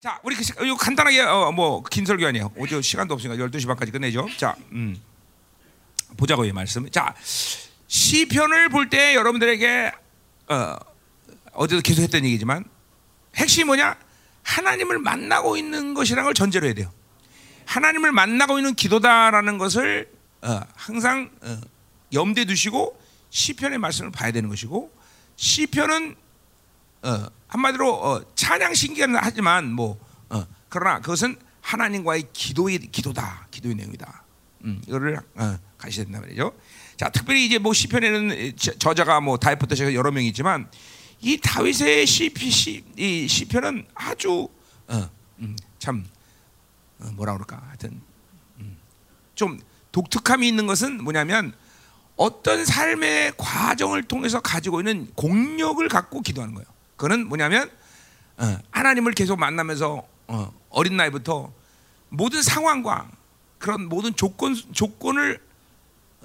자, 우리 그 시, 이거 간단하게 어, 뭐긴 설교 아니에요. 오늘 시간도 없으니까 12시 반까지 끝내죠. 자, 음. 보자고 이 말씀. 자, 시편을 볼 때 여러분들에게 어, 어제도 계속 했던 얘기지만 핵심이 뭐냐? 하나님을 만나고 있는 것이라는 걸 전제로 해야 돼요. 하나님을 만나고 있는 기도다라는 것을 어, 항상 어, 염두에 두시고 시편의 말씀을 봐야 되는 것이고 시편은 어, 한마디로 어, 찬양 신기는 하지만 뭐 어, 그러나 그것은 하나님과의 기도의 기도다 기도의 내용이다. 음, 이거를 어, 가셔야 된다 말이죠. 자, 특별히 이제 뭐 시편에는 저자가 뭐 다윗부터 시작 여러 명이 있지만 이 다윗의 시피 시, 이 시편은 아주 어, 음, 참 어, 뭐라 그럴까 하여튼 음, 좀 독특함이 있는 것은 뭐냐면 어떤 삶의 과정을 통해서 가지고 있는 공력을 갖고 기도하는 거예요. 그거는 뭐냐면 어, 하나님을 계속 만나면서 어, 어린 나이부터 모든 상황과 그런 모든 조건 조건을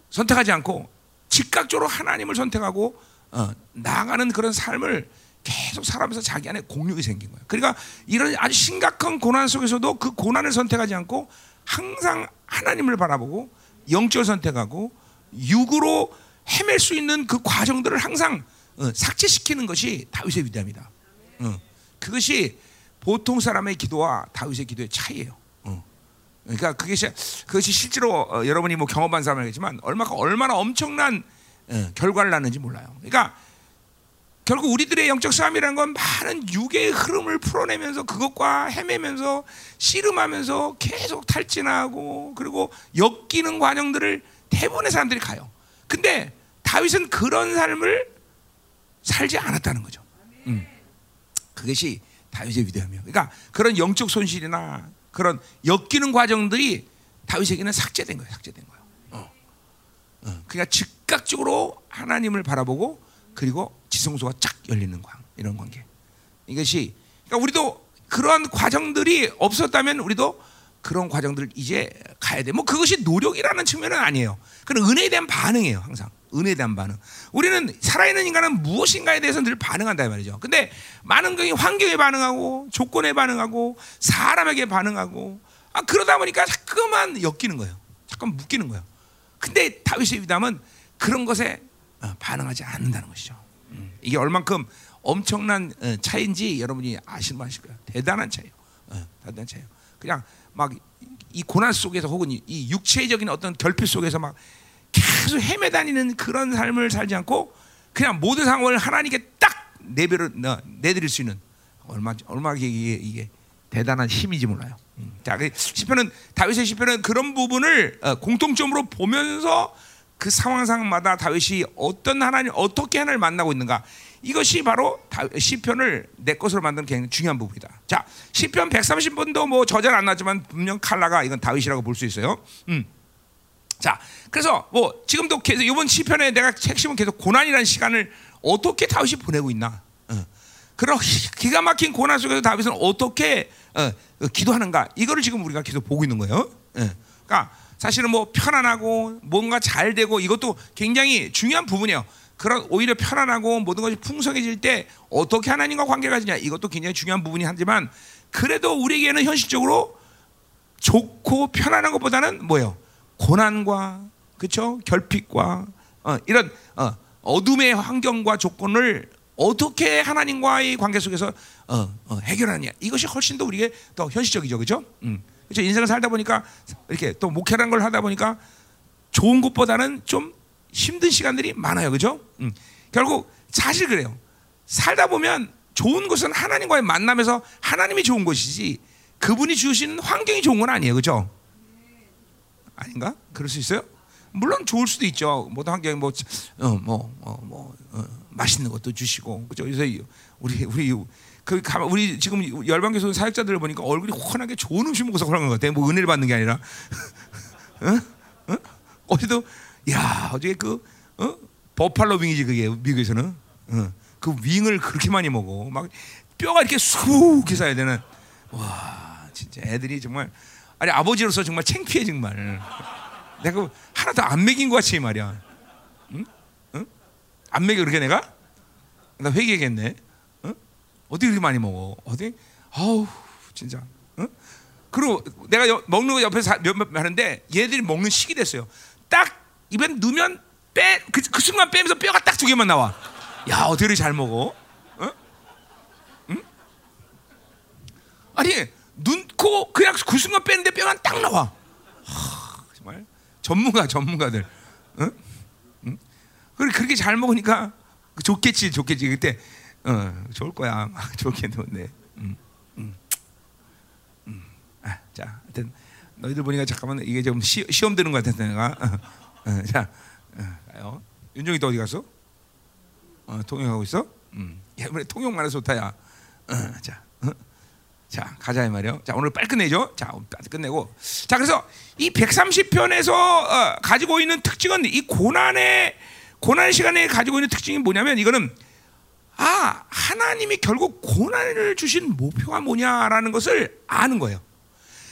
선택하지 않고 즉각적으로 하나님을 선택하고 어, 나아가는 그런 삶을 계속 살아면서 자기 안에 공력이 생긴 거예요. 그러니까 이런 아주 심각한 고난 속에서도 그 고난을 선택하지 않고 항상 하나님을 바라보고 영적을 선택하고 육으로 헤맬 수 있는 그 과정들을 항상 어, 삭제시키는 것이 다윗의 위대함이다. 어, 그것이 보통 사람의 기도와 다윗의 기도의 차이예요. 어. 그러니까 그것이 그것이 실제로 어, 여러분이 뭐 경험한 사람이겠지만 얼마나 얼마나 엄청난 어, 결과를 낳는지 몰라요. 그러니까 결국 우리들의 영적 싸움이라는 건 많은 육의 흐름을 풀어내면서 그것과 헤매면서 씨름하면서 계속 탈진하고 그리고 엮이는 과정들을 대부분의 사람들이 가요. 근데 다윗은 그런 삶을 살지 않았다는 거죠. 음. 그것이 다윗의 위대함이에요. 그러니까 그런 영적 손실이나 그런 엮이는 과정들이 다윗에게는 삭제된 거예요. 삭제된 거예요. 어. 어. 그러니까 즉각적으로 하나님을 바라보고 그리고 지성소가 쫙 열리는 광 이런 관계. 이것이 그러니까 우리도 그러한 과정들이 없었다면 우리도 그런 과정들을 이제 가야 돼. 뭐 그것이 노력이라는 측면은 아니에요. 그건 은혜에 대한 반응이에요. 항상 은혜에 대한 반응. 우리는 살아있는 인간은 무엇인가에 대해서 늘 반응한다 말이죠. 근데 많은 경우 환경에 반응하고 조건에 반응하고 사람에게 반응하고 아 그러다 보니까 자꾸만 엮이는 거예요. 자꾸만 묶이는 거예요. 근데 다윗의 위담은 그런 것에 어, 반응하지 않는다는 것이죠. 음, 이게 얼만큼 엄청난 어, 차이인지 여러분이 아시는 아실 거예요. 대단한 차이요. 어, 대단한 차이요. 그냥 막 이 고난 속에서 혹은 이 육체적인 어떤 결핍 속에서 막 계속 헤매 다니는 그런 삶을 살지 않고 그냥 모든 상황을 하나님께 딱 내버려 내드릴 수 있는 얼마 얼마 이게, 이게 대단한 힘이지 몰라요. 음. 자, 그 시편은 다윗의 시편은 그런 부분을 공통점으로 보면서 그 상황 상마다 다윗이 어떤 하나님 어떻게 하나님을 만나고 있는가 이것이 바로 시편을 내 것으로 만드는 굉장히 중요한 부분이다. 자, 시편 130번도 뭐 저자는 안 나지만 분명 칼라가 이건 다윗이라고 볼 수 있어요. 음. 자, 그래서 뭐 지금도 계속 이번 시편에 내가 핵심은 계속 고난이라는 시간을 어떻게 다윗이 보내고 있나? 어. 그런 기가 막힌 고난 속에서 다윗은 어떻게 어, 어, 기도하는가? 이거를 지금 우리가 계속 보고 있는 거예요. 어. 그러니까 사실은 뭐 편안하고 뭔가 잘 되고 이것도 굉장히 중요한 부분이에요. 그런 오히려 편안하고 모든 것이 풍성해질 때 어떻게 하나님과 관계가 지냐 이것도 굉장히 중요한 부분이 하지만 그래도 우리에게는 현실적으로 좋고 편안한 것보다는 뭐예요? 고난과 그렇죠? 결핍과 어, 이런 어, 어둠의 환경과 조건을 어떻게 하나님과의 관계 속에서 어, 어, 해결하느냐 이것이 훨씬 더 우리에게 더 현실적이죠, 그렇죠? 음. 그렇죠? 인생을 살다 보니까 이렇게 또 목회라는 걸 하다 보니까 좋은 것보다는 좀 힘든 시간들이 많아요. 그죠? 음. 결국 사실 그래요. 살다 보면 좋은 것은 하나님과의 만남에서 하나님이 좋은 것이지 그분이 주신 환경이 좋은 건 아니에요. 그죠? 아닌가? 그럴 수 있어요? 물론 좋을 수도 있죠. 모든 환경이 뭐, 어, 뭐, 어, 뭐, 어, 맛있는 것도 주시고, 그죠? 요새 우리, 우리, 그, 우리 지금 열방교소 사역자들 보니까 얼굴이 환하게 좋은 음식 먹어서 그런 것 같아. 뭐 은혜를 받는 게 아니라. 어? 어? 어제도 야 어제 그 어? 버팔로 윙이지 그게 미국에서는 어. 그 윙을 그렇게 많이 먹어 막 뼈가 이렇게 쑥 해서 야 되는 와 진짜 애들이 정말 아니 아버지로서 정말 창피해 정말 내가 그 하나도 안 먹인 것 같이 말이야 응? 응? 안 먹여 그렇게 내가 나 회개겠네 어? 어디 그렇게 많이 먹어 어디 아우 진짜. 어? 그리고 내가 여- 먹는 거 옆에서 하- 몇- 몇- 하는데 얘들이 먹는 식이 됐어요. 딱 입에 넣으면 빼, 그, 그 순간 빼면서 뼈가 딱 두 개만 나와. 야, 어떻게 이렇게 잘 먹어? 어? 응? 아니, 눈, 코, 그냥 그 순간 빼는데 뼈만 딱 나와. 하, 정말 전문가, 전문가들. 응? 응? 그렇게 잘 먹으니까 좋겠지, 좋겠지. 그때, 어, 좋을 거야. 좋겠는데. 음, 음, 음. 아, 자, 하여튼 너희들 보니까 잠깐만 이게 좀 시, 시험 드는 것 같았어 내가. 어, 어, 자, 어. 윤종이 또 어디 갔어? 어, 통역하고 있어? 음. 야, 이번에 통역만 해서 좋다야. 어, 자, 어? 자, 가자 이 말이요. 자, 오늘 빨리 끝내죠. 자, 빨리 끝내고. 자, 그래서 이 130편에서 어, 가지고 있는 특징은 이 고난의 고난 시간에 가지고 있는 특징이 뭐냐면 이거는 아 하나님이 결국 고난을 주신 목표가 뭐냐라는 것을 아는 거예요.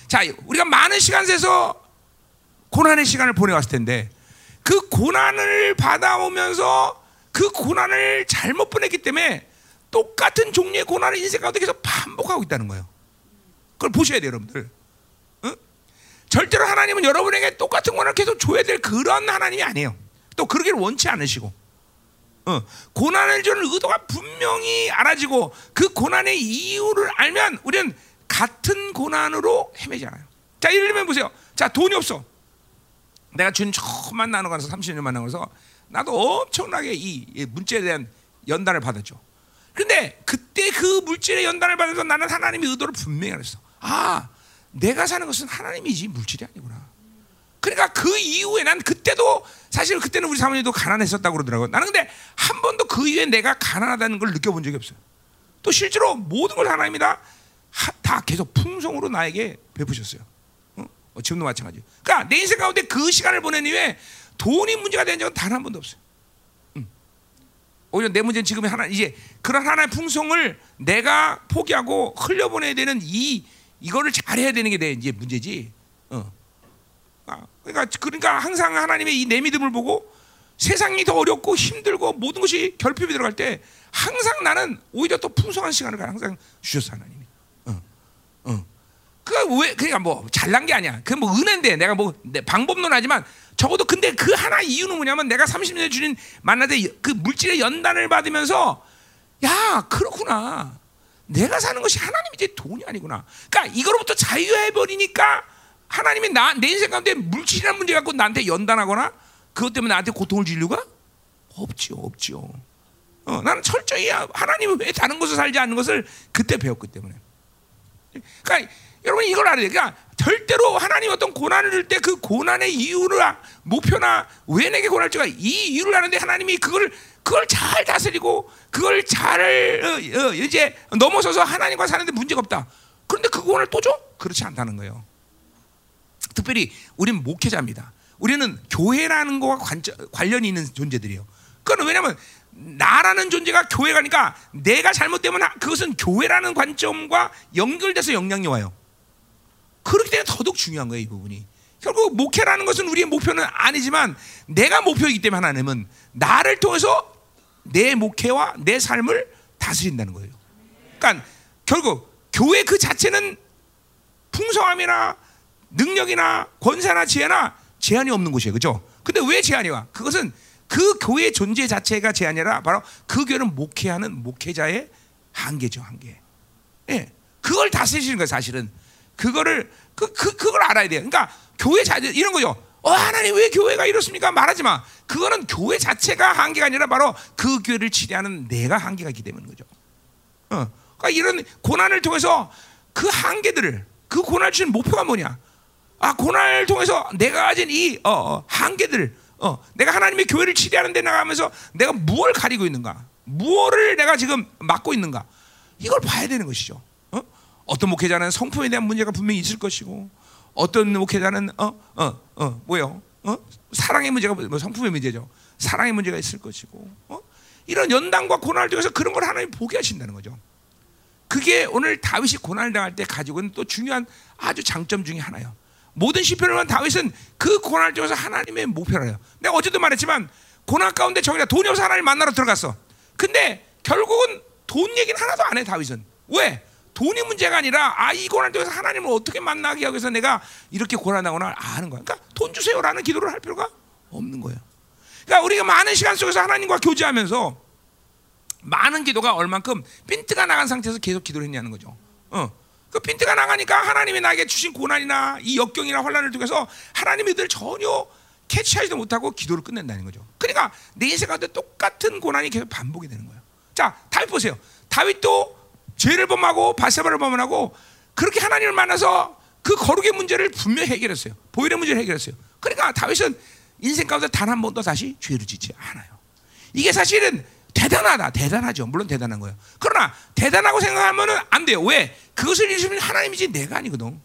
자, 우리가 많은 시간 세서 고난의 시간을 보내왔을 텐데 그 고난을 받아오면서 그 고난을 잘못 보냈기 때문에 똑같은 종류의 고난을 인생 가운데 계속 반복하고 있다는 거예요. 그걸 보셔야 돼요, 여러분들. 응? 절대로 하나님은 여러분에게 똑같은 고난을 계속 줘야 될 그런 하나님이 아니에요. 또 그러기를 원치 않으시고. 어, 고난을 주는 의도가 분명히 알아지고 그 고난의 이유를 알면 우리는 같은 고난으로 헤매지 않아요. 자, 예를 들면 보세요. 자, 돈이 없어. 내가 주님 처음 만나는 거라서 30년 만나는 거라서 나도 엄청나게 이, 이 물질에 대한 연단을 받았죠. 근데 그때 그 물질의 연단을 받아서 나는 하나님의 의도를 분명히 알았어. 아, 내가 사는 것은 하나님이지 물질이 아니구나. 그러니까 그 이후에 난 그때도 사실 그때는 우리 사모님도 가난했었다고 그러더라고요. 나는 근데 한 번도 그 이후에 내가 가난하다는 걸 느껴본 적이 없어요. 또 실제로 모든 걸 하나님이 다, 하- 다 계속 풍성으로 나에게 베푸셨어요. 어? 어, 지금도 마찬가지. 그러니까 내 인생 가운데 그 시간을 보낸 이후에 돈이 문제가 된 적은 단 한 번도 없어요. 음. 오히려 내 문제는 지금 하나 이제 그런 하나의 풍성을 내가 포기하고 흘려보내야 되는 이 이거를 잘해야 되는 게 내 이제 문제지. 어. 아, 그러니까 그러니까 항상 하나님의 이 내 믿음을 보고 세상이 더 어렵고 힘들고 모든 것이 결핍이 들어갈 때 항상 나는 오히려 또 풍성한 시간을 항상 주셨어 하나님이. 어, 어. 그왜 그러니까 뭐 잘난 게 아니야. 그 뭐 은혜인데 내가 뭐내 방법론 하지만 적어도 근데 그 하나 이유는 뭐냐면 내가 30년 주님 만나되 그 물질의 연단을 받으면서 야 그렇구나. 내가 사는 것이 하나님이지 돈이 아니구나. 그러니까 이거로부터 자유해 버리니까 하나님이 나 내 인생 가운데 물질이라는 문제 갖고 나한테 연단하거나 그것 때문에 나한테 고통을 줄 이유가 없지요, 없지요. 어, 나는 철저히 하나님이 왜 다른 곳에 살지 않는 것을 그때 배웠기 때문에. 그러니까 여러분 이걸 알아야 돼. 그러니까 절대로 하나님 어떤 고난을 줄 때 그 고난의 이유를 아- 목표나 왜 내게 고난을 줄까 이 이유를 아는데 하나님이 그걸 그걸 잘 다스리고 그걸 잘 어, 어, 이제 넘어서서 하나님과 사는데 문제가 없다. 그런데 그 고난을 또 줘? 그렇지 않다는 거예요. 특별히 우리는 목회자입니다. 우리는 교회라는 거와 관저, 관련이 있는 존재들이에요. 그건 왜냐하면 나라는 존재가 교회 가니까 내가 잘못되면 하- 그것은 교회라는 관점과 연결돼서 영향이 와요. 그렇기 때문에 더더욱 중요한 거예요, 이 부분이. 결국 목회라는 것은 우리의 목표는 아니지만 내가 목표이기 때문에 하나님은 나를 통해서 내 목회와 내 삶을 다스린다는 거예요. 그러니까 결국 교회 그 자체는 풍성함이나 능력이나 권세나 지혜나 제한이 없는 곳이에요. 그죠? 근데 왜 제한이 와? 그것은 그 교회 존재 자체가 제한이 아니라 바로 그 교회는 목회하는 목회자의 한계죠, 한계. 예. 그걸 다스리시는 거예요, 사실은. 그거를 그, 그 그걸 알아야 돼요. 그러니까 교회 자체 이런 거죠. 어, 하나님 왜 교회가 이렇습니까? 말하지 마. 그거는 교회 자체가 한계가 아니라 바로 그 교회를 치료하는 내가 한계가 있기 때문인 거죠. 어. 그러니까 이런 고난을 통해서 그 한계들을 그 고난을 주는 목표가 뭐냐? 아 고난을 통해서 내가 가진 이 어, 어, 한계들을 어, 내가 하나님의 교회를 치료하는 데 나가면서 내가 무엇을 가리고 있는가? 무엇을 내가 지금 맡고 있는가? 이걸 봐야 되는 것이죠. 어? 어떤 목회자는 성품에 대한 문제가 분명히 있을 것이고 어떤 목회자는 어 어 어 뭐요? 어 사랑의 문제가 뭐 성품의 문제죠. 사랑의 문제가 있을 것이고 어? 이런 연단과 고난을 통해서 그런 걸 하나님 보게 하신다는 거죠. 그게 오늘 다윗이 고난을 당할 때 가지고 있는 또 중요한 아주 장점 중에 하나예요. 모든 시편을 한 다윗은 그 고난을 통해서 하나님의 목표를 해요. 내가 어제도 말했지만 고난 가운데 정이다 돈이 없어 하나님 만나러 들어갔어. 근데 결국은 돈 얘기는 하나도 안 해 다윗은. 왜? 돈이 문제가 아니라 아 이 고난을 통해서 하나님을 어떻게 만나게 하기 위해서 내가 이렇게 고난하거나 아는 거야. 그러니까 돈 주세요라는 기도를 할 필요가 없는 거예요. 그러니까 우리가 많은 시간 속에서 하나님과 교제하면서 많은 기도가 얼만큼 핀트가 나간 상태에서 계속 기도를 했냐는 거죠. 어. 그 핀트가 나가니까 하나님이 나에게 주신 고난이나 이 역경이나 환란을 통해서 하나님이 늘 전혀 캐치하지도 못하고 기도를 끝낸다는 거죠. 그러니까 내 인생 가운데 똑같은 고난이 계속 반복이 되는 거예요. 자, 다윗 보세요. 다윗도 죄를 범하고 바세바를 범하고 그렇게 하나님을 만나서 그 거룩의 문제를 분명히 해결했어요. 보혈의 문제를 해결했어요. 그러니까 다윗은 인생 가운데 단 한 번도 다시 죄를 짓지 않아요. 이게 사실은 대단하다, 대단하죠. 물론 대단한 거예요. 그러나 대단하다고 생각하면은 안 돼요. 왜? 그것을 이루시는 하나님이지 내가 아니거든.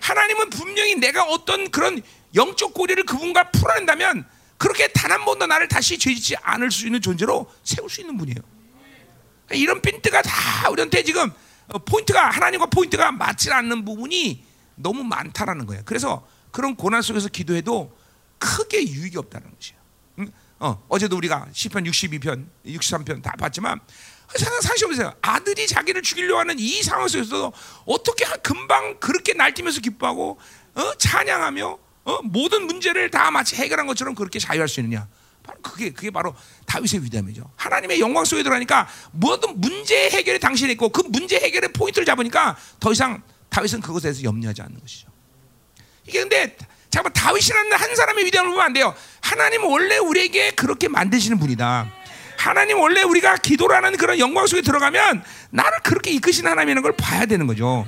하나님은 분명히 내가 어떤 그런 영적 고리를 그분과 풀어낸다면 그렇게 단 한 번도 나를 다시 죄짓지 않을 수 있는 존재로 세울 수 있는 분이에요. 이런 핀트가 다 우리한테 지금 어, 포인트가 하나님과 포인트가 맞지 않는 부분이 너무 많다라는 거예요. 그래서 그런 고난 속에서 기도해도 크게 유익이 없다는 것이에요. 응? 어, 어제도 우리가 시편 62편, 63편 다 봤지만 상상해 보세요. 아들이 자기를 죽이려 하는 이 상황 속에서도 어떻게 금방 그렇게 날뛰면서 기뻐하고 어? 찬양하며 어? 모든 문제를 다 마치 해결한 것처럼 그렇게 자유할 수 있느냐? 바로 그게 그게 바로 다윗의 위대함이죠. 하나님의 영광 속에 들어가니까 모든 문제 해결에 당신이 있고 그 문제 해결의 포인트를 잡으니까 더 이상 다윗은 그것에 대해서 염려하지 않는 것이죠. 이게 근데 잠깐 다윗이라는 한 사람의 위대함을 보면 안 돼요. 하나님은 원래 우리에게 그렇게 만드시는 분이다. 하나님 원래 우리가 기도를 하는 그런 영광 속에 들어가면 나를 그렇게 이끄시는 하나님이라는 걸 봐야 되는 거죠.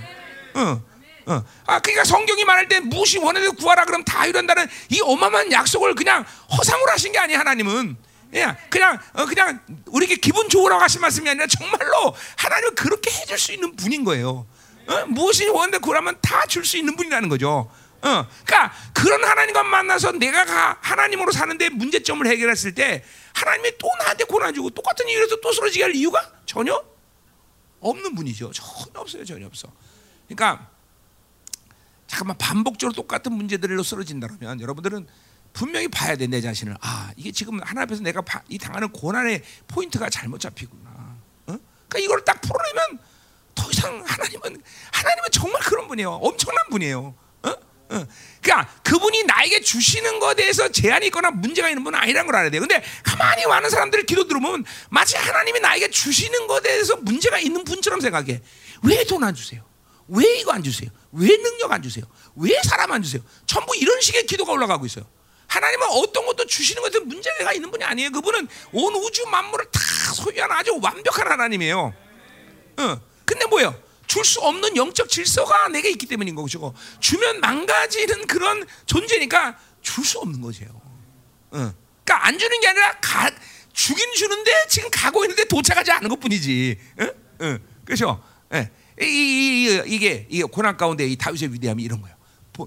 어. 어. 아, 그러니까 성경이 말할 때 무엇이 원해도 구하라 그럼 다 이런다는 이 어마어마한 약속을 그냥 허상으로 하신 게 아니야 하나님은. 그냥 그냥 어, 그냥 우리에게 기분 좋으라고 하신 말씀이 아니라 정말로 하나님은 그렇게 해줄 수 있는 분인 거예요. 어? 무엇이 원해도 구하면 다 줄 수 있는 분이라는 거죠. 어, 그러니까 그런 하나님과 만나서 내가 가, 하나님으로 사는데 문제점을 해결했을 때 하나님이 또 나한테 고난 주고 똑같은 이유에서 또 쓰러지게 할 이유가 전혀 없는 분이죠. 전혀 없어요. 전혀 없어. 그러니까 잠깐만 반복적으로 똑같은 문제들로 쓰러진다면 여러분들은 분명히 봐야 돼 내 자신을 아 이게 지금 하나 앞에서 내가 바, 이 당하는 고난의 포인트가 잘못 잡히구나. 어? 그러니까 이걸 딱 풀어내면 더 이상 하나님은 하나님은 정말 그런 분이에요. 엄청난 분이에요. 어? 어. 그러니까 그분이 나에게 주시는 것에 대해서 제한이 있거나 문제가 있는 분은 아니라는 걸 알아야 돼요. 근데 가만히 많은 사람들의 기도 들으면 마치 하나님이 나에게 주시는 것에 대해서 문제가 있는 분처럼 생각해. 왜 돈 안 주세요? 왜 이거 안 주세요? 왜 능력 안 주세요? 왜 사람 안 주세요? 전부 이런 식의 기도가 올라가고 있어요. 하나님은 어떤 것도 주시는 것에 문제가 있는 분이 아니에요. 그분은 온 우주 만물을 다 소유하는 아주 완벽한 하나님이에요. 어. 근데 뭐예요? 줄 수 없는 영적 질서가 내게 있기 때문인 거죠. 주면 망가지는 그런 존재니까 줄 수 없는 거죠. 어. 그러니까 안 주는 게 아니라 가, 주긴 주는데 지금 가고 있는데 도착하지 않은 것뿐이지. 어? 어. 그렇죠? 예. 이, 이, 이, 게 이게 고난 가운데 이 다윗의 위대함이 이런 거예요.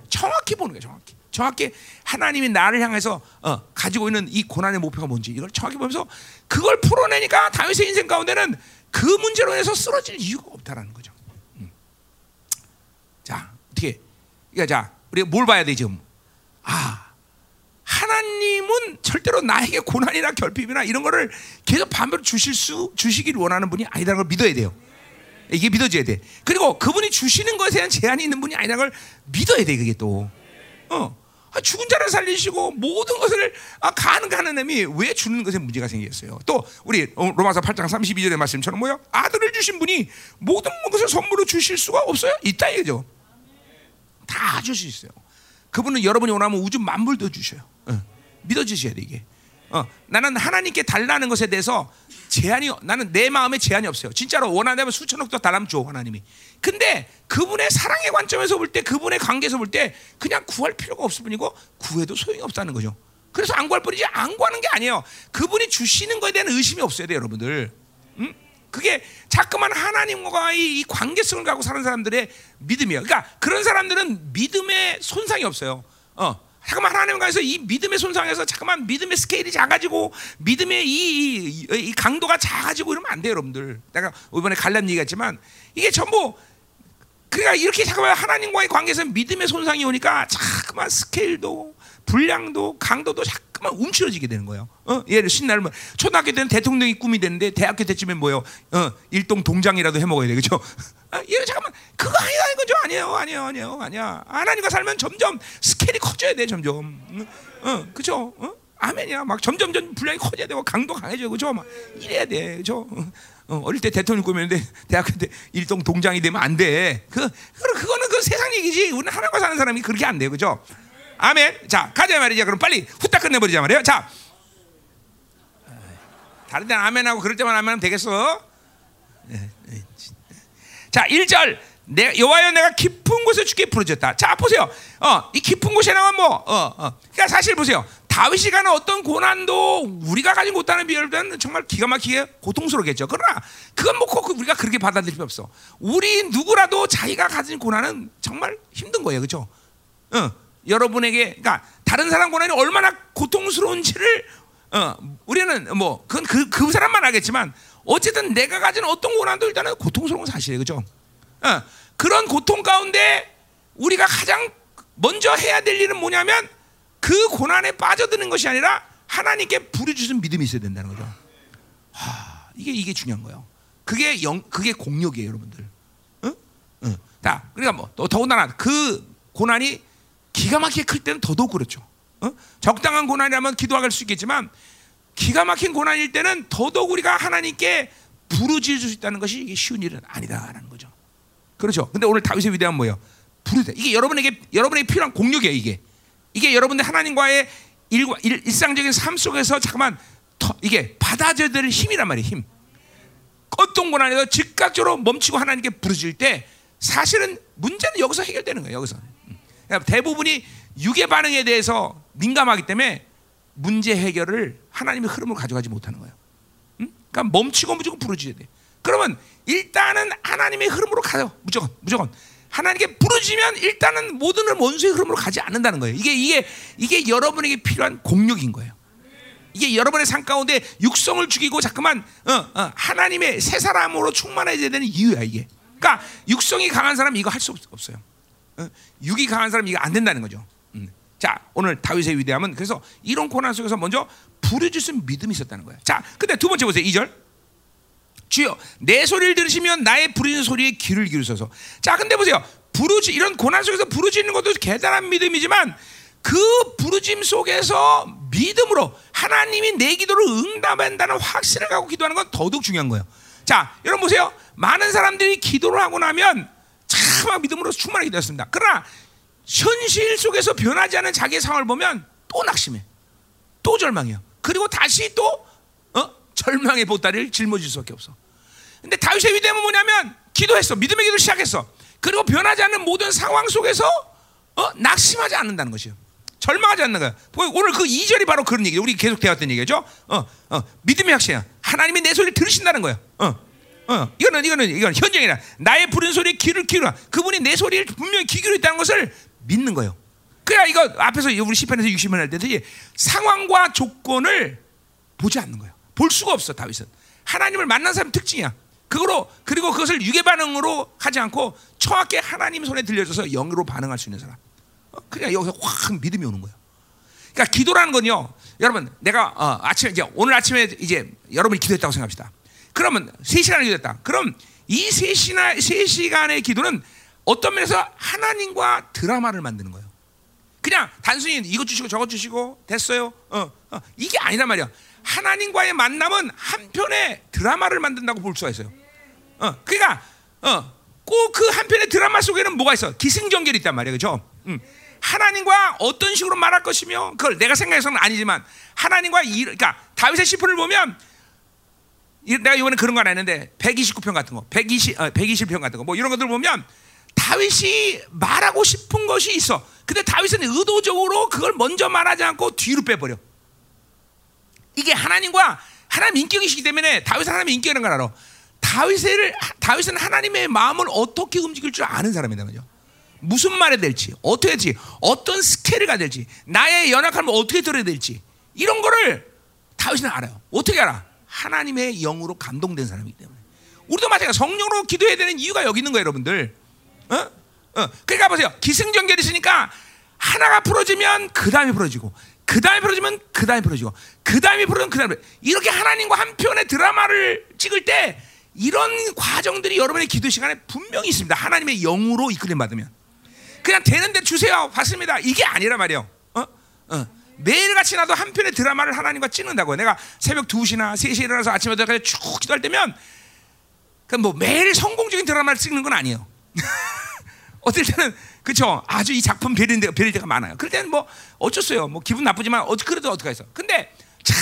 정확히 보는 거예요. 정확히. 정확히 하나님이 나를 향해서 어, 가지고 있는 이 고난의 목표가 뭔지 이걸 정확히 보면서 그걸 풀어내니까 다윗의 인생 가운데는 그 문제로 인해서 쓰러질 이유가 없다라는 거죠. 음. 자 어떻게? 그러니까 자 우리가 뭘 봐야 돼 지금? 아 하나님은 절대로 나에게 고난이나 결핍이나 이런 거를 계속 반대로 주실 수 주시기를 원하는 분이 아니라는 걸 믿어야 돼요. 이게 믿어져야 돼. 그리고 그분이 주시는 것에 대한 제한이 있는 분이 아니라는 걸 믿어야 돼. 그게 또. 어. 아, 죽은 자를 살리시고 모든 것을 아, 가능하는 놈이 왜 주는 것에 문제가 생겼어요. 또 우리 로마서 8장 32절의 말씀처럼 뭐요? 아들을 주신 분이 모든 것을 선물로 주실 수가 없어요? 있다 이거죠. 다 줄 수 있어요. 그분은 여러분이 원하면 우주 만물도 주셔요. 어. 믿어주셔야 돼 이게. 어, 나는 하나님께 달라는 것에 대해서 제한이 나는 내 마음에 제한이 없어요. 진짜로 원한다면 수천억도 달라면 줘 하나님이. 근데 그분의 사랑의 관점에서 볼 때, 그분의 관계에서 볼 때 그냥 구할 필요가 없을 뿐이고 구해도 소용이 없다는 거죠. 그래서 안 구할 뿐이지 안 구하는 게 아니에요. 그분이 주시는 것에 대한 의심이 없어야 돼요, 여러분들. 음? 그게 자꾸만 하나님과의 이 관계성을 갖고 사는 사람들의 믿음이에요. 그러니까 그런 사람들은 믿음에 손상이 없어요. 어. 잠깐만 하나님 관해서 이 믿음의 손상에서 잠깐만 믿음의 스케일이 작아지고 믿음의 이, 이, 이, 강도가 작아지고 이러면 안 돼요, 여러분들. 내가 이번에 갈란 얘기했지만 이게 전부 그러니까 이렇게 잠깐만 하나님과의 관계에서 믿음의 손상이 오니까 잠깐만 스케일도 분량도 강도도 잠깐만 움츠러지게 되는 거예요. 어? 예를 신나면 뭐 초등학교 때는 대통령이 꿈이 되는데 대학교 때쯤엔 뭐요? 어, 일동 동장이라도 해 먹어야 되겠죠. 아, 예, 잠깐만 그거 아니라는 거죠. 아니에요, 아니에요, 아니에요, 아니야. 하나님과 살면 점점 스케일이 커져야 돼, 점점. 응, 어, 그죠? 어? 아멘이야. 막 점점 점 분량이 커져야 되고 강도 강해져요, 그죠? 막 이래야 돼, 그죠? 어, 어릴 때 대통령 꾸몄는데 대학교 때 일동 동장이 되면 안 돼. 그, 그 그거는 그 세상 얘기지. 우리는 하나님과 사는 사람이 그렇게 안 돼요, 그죠? 아멘. 자, 가자 말이죠. 그럼 빨리 후딱 끝내버리자 말이에요. 자, 다른 데는 아멘하고 그럴 때만 아멘하면 되겠어. 자, 1절. 내 여호와여 내가 깊은 곳에 죽게 부르졌다. 자, 보세요. 어, 이 깊은 곳에 나면 뭐 어, 어. 그러니까 사실 보세요. 다윗이 가는 어떤 고난도 우리가 가진 고난에 비하면 정말 기가 막히게 고통스럽겠죠. 그러나 그건 뭐꼭 우리가 그렇게 받아들일 필요 없어. 우리 누구라도 자기가 가진 고난은 정말 힘든 거예요. 그렇죠? 어, 여러분에게 그러니까 다른 사람 고난이 얼마나 고통스러운지를 어, 우리는 뭐 그건 그, 그 사람만 알겠지만 어쨌든 내가 가진 어떤 고난도 일단은 고통스러운 사실이에요. 그죠? 어, 그런 고통 가운데 우리가 가장 먼저 해야 될 일은 뭐냐면 그 고난에 빠져드는 것이 아니라 하나님께 부르주신 믿음이 있어야 된다는 거죠. 하, 이게 이게 중요한 거예요. 그게 영, 그게 공력이에요, 여러분들. 응? 응. 자, 그러니까 뭐또 더군다나 그 고난이 기가 막히게 클 때는 더더욱 그렇죠. 어? 적당한 고난이라면 기도할 수 있겠지만 기가 막힌 고난일 때는 더더욱 우리가 하나님께 부르짖을 수 있다는 것이 이게 쉬운 일은 아니다라는 거죠. 그렇죠. 근데 오늘 다윗의 위대한 뭐예요? 부르다. 이게 여러분에게 여러분에게 필요한 공력이에요. 이게 이게 여러분들 하나님과의 일, 일, 일상적인 삶 속에서 잠깐만 더, 이게 받아줘야 될 힘이란 말이에요. 힘. 어떤 고난에서 즉각적으로 멈추고 하나님께 부르짖을 때 사실은 문제는 여기서 해결되는 거예요. 여기서 그러니까 대부분이 육의 반응에 대해서 민감하기 때문에 문제 해결을 하나님의 흐름으로 가져가지 못하는 거예요. 응? 그러니까 멈추고 무조건 부르짖어야 돼. 그러면 일단은 하나님의 흐름으로 가요. 무조건, 무조건. 하나님께 부르짖으면 일단은 모든 원수의 흐름으로 가지 않는다는 거예요. 이게 이게 이게 여러분에게 필요한 공력인 거예요. 이게 여러분의 삶 가운데 육성을 죽이고 자꾸만 어, 어, 하나님의 새 사람으로 충만해져야 되는 이유야 이게. 그러니까 육성이 강한 사람 이거 할 수 없어요. 어? 육이 강한 사람 이거 안 된다는 거죠. 음. 자 오늘 다윗의 위대함은 그래서 이런 고난 속에서 먼저 부르짖을 수 믿음이 있었다는 거야. 자 근데 두 번째 보세요 2절. 주여 내 소리를 들으시면 나의 부르짖는 소리에 귀를 기울여서 자 근데 보세요 부르지 이런 고난 속에서 부르짖는 것도 대단한 믿음이지만 그 부르짐 속에서 믿음으로 하나님이 내 기도를 응답한다는 확신을 갖고 기도하는 건 더더욱 중요한 거예요. 자 여러분 보세요 많은 사람들이 기도를 하고 나면 참 믿음으로 충만하게 되었습니다. 그러나 현실 속에서 변하지 않은 자기의 상황을 보면 또 낙심해, 또 절망해요. 그리고 다시 또 어? 절망의 보따리를 짊어질 수밖에 없어. 근데 다윗의 위대함은 뭐냐면 기도했어, 믿음의 기도를 시작했어. 그리고 변하지 않는 모든 상황 속에서 어? 낙심하지 않는다는 것이요. 절망하지 않는 거야. 오늘 그 2절이 바로 그런 얘기죠. 우리 계속 되었던 얘기죠. 어, 어, 믿음의 확신이야. 하나님이 내 소리를 들으신다는 거야. 어, 어, 이거는 이거는 이건 현장이라 나의 부른 소리에 귀를 기울여. 그분이 내 소리를 분명히 귀 기울였다는 것을 믿는 거예요. 그래야 이거 앞에서 우리 시편에서 60년 할 때듯이 상황과 조건을 보지 않는 거예요. 볼 수가 없어 다윗은 하나님을 만난 사람 특징이야. 그거로 그리고 그것을 유괴 반응으로 하지 않고 정확히 하나님 손에 들려줘서 영으로 반응할 수 있는 사람. 어, 그냥 여기서 확 믿음이 오는 거예요. 그러니까 기도라는 건요, 여러분, 내가 어, 아침에 이제 오늘 아침에 이제 여러분이 기도했다고 생각합시다. 그러면 3 시간을 기도했다. 그럼 이 3 시나 3 시간의 기도는 어떤 면에서 하나님과 드라마를 만드는 거예요. 그냥 단순히 이것 주시고 저것 주시고 됐어요. 어, 어, 이게 아니란 말이야. 하나님과의 만남은 한편의 드라마를 만든다고 볼 수가 있어요. 어, 그러니까 어, 꼭 그 한편의 드라마 속에는 뭐가 있어? 기승전결이 있단 말이에요. 그죠? 음. 하나님과 어떤 식으로 말할 것이며 그걸 내가 생각해서는 아니지만 하나님과 이 그러니까 다윗의 시편을 보면 내가 이번에 그런 거안 했는데 129편 같은 거, 120 어, 120편 같은 거 뭐 이런 것들 보면 다윗이 말하고 싶은 것이 있어. 근데 다윗은 의도적으로 그걸 먼저 말하지 않고 뒤로 빼버려. 이게 하나님과 하나님 인격이시기 때문에 다윗은 하나님의 인격이라는 걸 알아. 다윗을 다윗은 하나님의 마음을 어떻게 움직일 줄 아는 사람이다 말이죠. 무슨 말을 될지, 어떻게 될지, 어떤 스케일을 가야 될지, 나의 연약함을 어떻게 들어야 될지 이런 거를 다윗은 알아요. 어떻게 알아? 하나님의 영으로 감동된 사람이기 때문에. 우리도 마찬가지 성령으로 기도해야 되는 이유가 여기 있는 거예요, 여러분들. 어? 어. 그러니까 보세요. 기승전결이 있으니까 하나가 풀어지면 그 다음에 풀어지고, 그 다음에 풀어지면 그 다음에 풀어지고, 그 다음에 풀어지면 그 다음에 이렇게 하나님과 한 편의 드라마를 찍을 때 이런 과정들이 여러분의 기도 시간에 분명히 있습니다. 하나님의 영으로 이끌림 받으면 그냥 되는 대 주세요. 받습니다. 이게 아니라 말이에요. 어? 어. 매일같이 나도 한 편의 드라마를 하나님과 찍는다고요. 내가 새벽 2시나 3시에 일어나서 아침에 들어가서 쭉 기도할 때면 그뭐 매일 성공적인 드라마를 찍는 건 아니에요. 어떨 때는 그렇죠. 아주 이 작품 베릴 때가 베릴 때가 많아요. 그럴 때는 뭐 어쩔어요. 뭐 기분 나쁘지만 어 그래도 어떡하겠어. 근데 참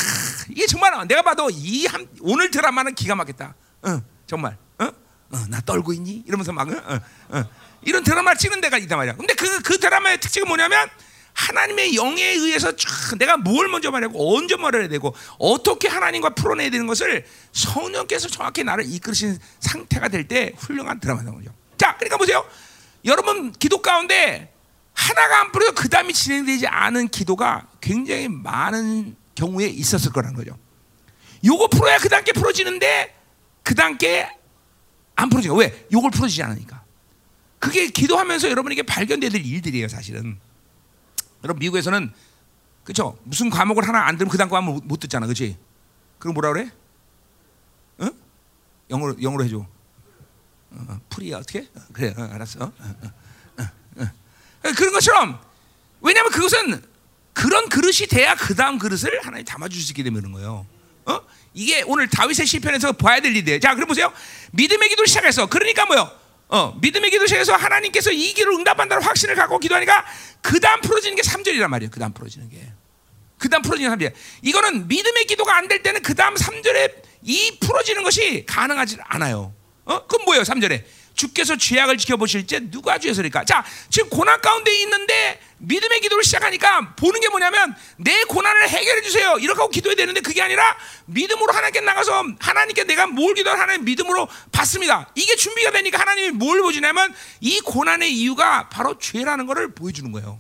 이게 정말 내가 봐도 이 한, 오늘 드라마는 기가 막혔다. 응, 정말. 응? 어, 나 떨고 있니? 이러면서 막 응, 응, 응. 이런 드라마를 찍는 데가 있단 말이야. 근데 그, 그 드라마의 특징은 뭐냐면 하나님의 영에 의해서 쫙 내가 뭘 먼저 말하고 언제 말해야 되고 어떻게 하나님과 풀어내야 되는 것을 성령께서 정확히 나를 이끌으신 상태가 될 때 훌륭한 드라마인 거죠. 자, 그러니까 보세요. 여러분 기도 가운데 하나가 안 풀어서 그 다음이 진행되지 않은 기도가 굉장히 많은 경우에 있었을 거라는 거죠. 요거 풀어야 그 단계 풀어지는데 그 단계 안 풀어지고 왜? 요걸 풀어지지 않으니까. 그게 기도하면서 여러분에게 발견될 일들이에요, 사실은. 여러분 미국에서는 그렇죠? 무슨 과목을 하나 안 들으면 그 다음 과목 못, 못 듣잖아, 그렇지? 그럼 뭐라 그래? 응? 영어로 영어로 해줘. 어, 풀이야 어떻게? 어, 그래, 어, 알았어. 어, 그런 것처럼 왜냐하면 그것은 그런 그릇이 돼야 그 다음 그릇을 하나님 있게 되는 거예요. 어? 이게 오늘 다윗의 시편에서 봐야 될 일이에요. 자, 그럼 보세요. 믿음의 기도를 시작했어. 그러니까 뭐요? 어, 믿음의 기도 시작해서 하나님께서 이 길을 응답한다는 확신을 갖고 기도하니까 그 다음 풀어지는 게 3절이란 말이에요. 그 다음 풀어지는 게. 그 다음 풀어지는 3절. 이거는 믿음의 기도가 안 될 때는 그 다음 3절에 이 풀어지는 것이 가능하지 않아요. 어? 그건 뭐예요? 3절에. 주께서 죄악을 지켜보실 때 누가 죄서일까? 자, 지금 고난 가운데 있는데 믿음의 기도를 시작하니까 보는 게 뭐냐면 내 고난을 해결해 주세요. 이렇게 하고 기도해야 되는데 그게 아니라 믿음으로 하나님께 나가서 하나님께 내가 뭘 기도할 하나님 믿음으로 받습니다. 이게 준비가 되니까 하나님이 뭘 보여주냐면 이 고난의 이유가 바로 죄라는 것을 보여주는 거예요.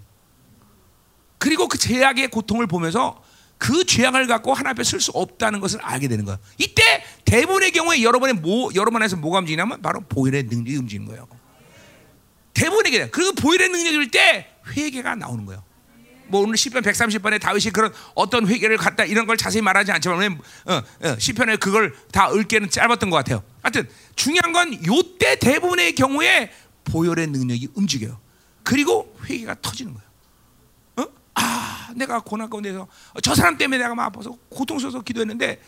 그리고 그 죄악의 고통을 보면서 그 죄악을 갖고 하나 앞에 쓸수 없다는 것을 알게 되는 거예요. 이때 대부분의 경우에 여러분의 뭐 여러분 안에서 뭐가 움직이냐면 바로 보혈의 능력이 움직이는 거예요. 대부분의 경우 그 보혈의 능력일 때 회개가 나오는 거예요. 뭐 오늘 시편 130번에 다윗이 그런 어떤 회개를 갖다 이런 걸 자세히 말하지 않지만 어, 어, 시편에 그걸 다 읽기는 짧았던 것 같아요. 하여튼 중요한 건 요때 대부분의 경우에 보혈의 능력이 움직여요. 그리고 회개가 터지는 거예요. 아, 내가 고난 가운데서 저 사람 때문에 내가 막 아파서 고통스러워서 기도했는데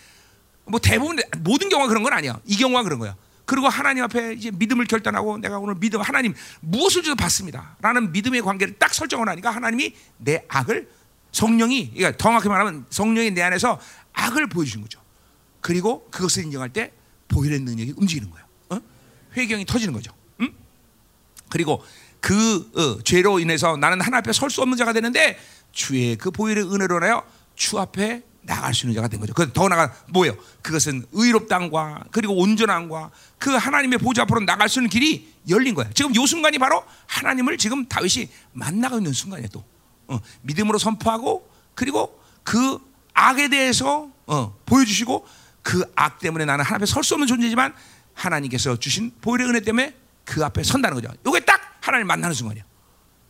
뭐 대부분 모든 경우가 그런 건 아니야. 이 경우가 그런 거야. 그리고 하나님 앞에 이제 믿음을 결단하고 내가 오늘 믿음 하나님 무엇을 줘도 받습니다 라는 믿음의 관계를 딱 설정을 하니까 하나님이 내 악을 성령이 그러니까 정확히 말하면 성령이 내 안에서 악을 보여주는 거죠. 그리고 그것을 인정할 때 보혈의 능력이 움직이는 거예요. 어? 회경이 터지는 거죠. 응? 그리고 그 어, 죄로 인해서 나는 하나님 앞에 설 수 없는 자가 되는데 주의 그 보혈의 은혜로 인하여 주 앞에 나갈 수 있는 자가 된 거죠. 더 나가 뭐예요? 그것은 의롭담과 그리고 온전함과 그 하나님의 보좌 앞으로 나갈 수 있는 길이 열린 거야. 지금 요 순간이 바로 하나님을 지금 다윗이 만나고 있는 순간이에요. 또 어, 믿음으로 선포하고 그리고 그 악에 대해서 어, 보여주시고 그 악 때문에 나는 하나님 앞에 설 수 없는 존재지만 하나님께서 주신 보혈의 은혜 때문에 그 앞에 선다는 거죠. 이게 딱 하나님 만나는 순간이에요.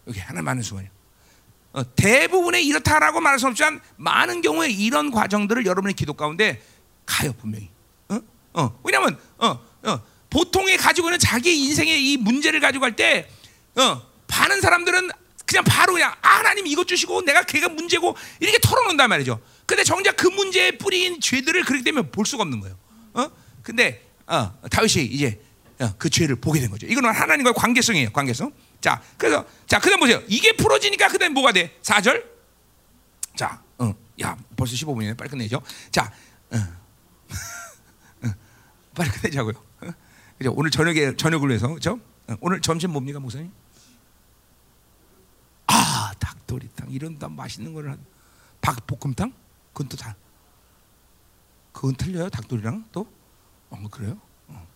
여기 하나님 만나는 순간이에요. 어, 대부분의 이렇다라고 말할 수 없지만 많은 경우에 이런 과정들을 여러분의 기도 가운데 가요 분명히. 어? 어. 왜냐하면 어, 어. 보통에 가지고 있는 자기 인생의 이 문제를 가지고 갈 때, 어, 많은 사람들은 그냥 바로 그냥 아, 하나님 이것 주시고 내가 걔가 문제고 이렇게 털어놓는단 말이죠. 근데 정작 그 문제의 뿌리인 죄들을 그렇기 때문에 볼 수가 없는 거예요. 어? 근데 어, 다윗이 이제 어, 그 죄를 보게 된 거죠. 이거는 하나님과의 관계성이에요. 관계성. 자, 그래서 자, 그다음 보세요. 이게 풀어지니까 그다음 뭐가 돼? 4절. 자, 어, 야, 벌써 15분이네. 빨리 끝내죠. 자, 어, 어, 빨리 끝내자고요. 어? 그죠? 오늘 저녁에 저녁을 위해서 그죠? 어, 오늘 점심 뭡니까, 목사님? 아, 닭도리탕 이런 다 맛있는 거를 한 닭볶음탕? 그건 또 다. 그건 틀려요, 닭도리랑 또? 어, 그래요? 어.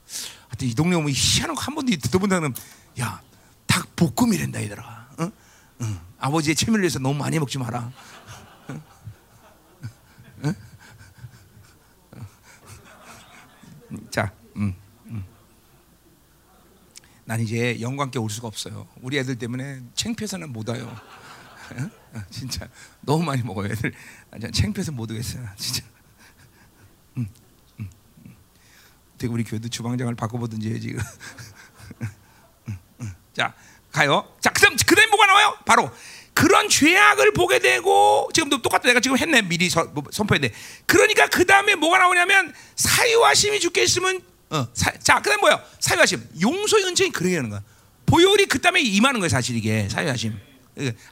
하여튼 이 동네 오면 희한한 거 한 번도 듣어본 다는 야, 닭볶음이란다 얘들아. 어? 어. 아버지의 체면을 위해서 너무 많이 먹지 마라. 어? 자, 음, 음. 난 이제 영광께 올 수가 없어요. 우리 애들 때문에 창피해서는 못 와요. 진짜 너무 많이 먹어요. 애들 창피해서 못 오겠어요. 진짜. 어떻게 우리 교회 주방장을 바꿔보든지 해야지. 자 가요. 자 그다음 그다음 뭐가 나와요? 바로 그런 죄악을 보게 되고 지금도 똑같아 내가 지금 했네 미리 서, 뭐, 선포했네. 그러니까 그 다음에 뭐가 나오냐면 사유하심이 죽게 있으면 어, 사, 자 그다음 뭐요? 사유하심 용서의 은총이 그러게 하는 거야. 보혈이 그 다음에 임하는 거예요 사실 이게 사유하심.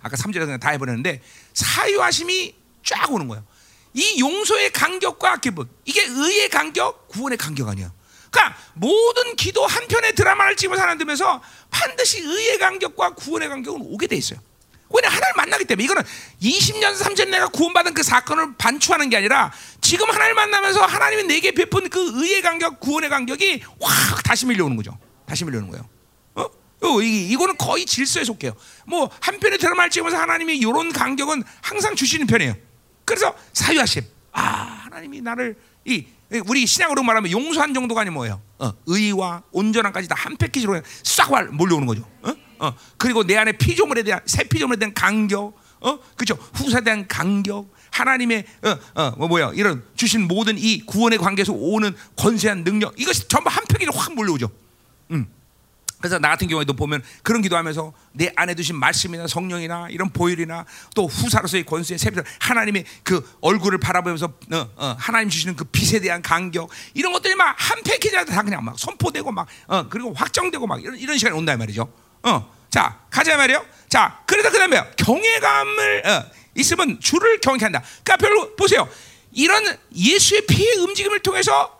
아까 3절에 그냥 다 해버렸는데 사유하심이 쫙 오는 거예요. 이 용서의 간격과 기분 이게 의의 간격, 구원의 간격 아니야. 그러니까 모든 기도 한 편의 드라마를 찍으면서 하나 들면서 반드시 의의 간격과 구원의 간격은 오게 돼 있어요. 왜냐 하나님을 만나기 때문에 이거는 20년 3년 내가 구원받은 그 사건을 반추하는 게 아니라 지금 하나님을 만나면서 하나님이 내게 베푼 그 의의 간격, 구원의 간격이 확 다시 밀려오는 거죠. 다시 밀려오는 거예요. 어? 어, 이, 이거는 거의 질서에 속해요. 뭐 한편의 드라마를 찍으면서 하나님이 이런 간격은 항상 주시는 편이에요. 그래서 사유하심. 아 하나님이 나를 이 우리 신약으로 말하면 용서한 정도가 아니 뭐예요? 어, 의와 온전함까지 다 한 패키지로 싹 몰려오는 거죠. 어? 어, 그리고 내 안에 피조물에 대한 새 피조물에 대한 간격, 어, 그죠? 후사에 대한 간격, 하나님의 어, 어, 뭐 뭐야 이런 주신 모든 이 구원의 관계에서 오는 권세한 능력, 이것이 전부 한 패키지로 확 몰려오죠. 음. 그래서 나 같은 경우에도 보면 그런 기도하면서 내 안에 두신 말씀이나 성령이나 이런 보혈이나 또 후사로서의 권수의 세비들 하나님의 그 얼굴을 바라보면서 어, 어, 하나님 주시는 그 빛에 대한 간격 이런 것들이 막 한 패키지라 다 그냥 막 선포되고 막 어, 그리고 확정되고 막 이런, 이런 시간이 온다 말이죠. 어, 자 가자 말이요. 자 그래서 그다음에 경외감을 어, 있으면 주를 경외한다. 그러니까 별로 보세요. 이런 예수의 피의 움직임을 통해서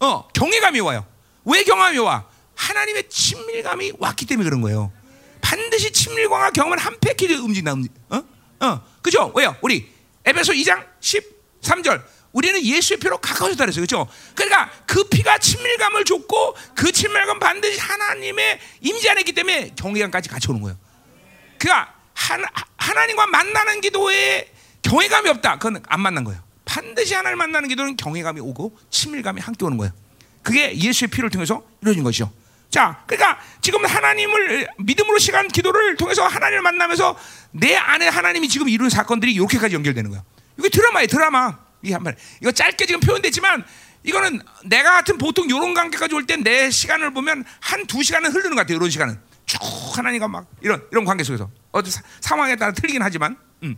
어, 경외감이 와요. 왜 경외감이 와? 하나님의 친밀감이 왔기 때문에 그런 거예요. 반드시 친밀감과 경험은 한 패키지 움직인다. 움직. 어? 어. 그죠? 왜요? 우리 에베소 2장 13절. 우리는 예수의 피로 가까워졌다 그랬어요. 그죠? 그러니까 그 피가 친밀감을 줬고 그 친밀감 반드시 하나님의 임재 안에 있기 때문에 경외감까지 같이 오는 거예요. 그러니까 하나, 하나님과 만나는 기도에 경외감이 없다. 그건 안 만난 거예요. 반드시 하나님 만나는 기도는 경외감이 오고 친밀감이 함께 오는 거예요. 그게 예수의 피를 통해서 이루어진 것이죠. 자, 그러니까 지금 하나님을 믿음으로 시간 기도를 통해서 하나님을 만나면서 내 안에 하나님이 지금 이룬 사건들이 이렇게까지 연결되는 거예요. 이거 드라마예요, 드라마. 이 한 말. 이거 짧게 지금 표현됐지만 이거는 내가 같은 보통 이런 관계까지 올 때 내 시간을 보면 한 두 시간은 흐르는 것 같아요. 이런 시간은 쭉 하나님과 막 이런 이런 관계 속에서 어떤 상황에 따라 틀리긴 하지만, 음.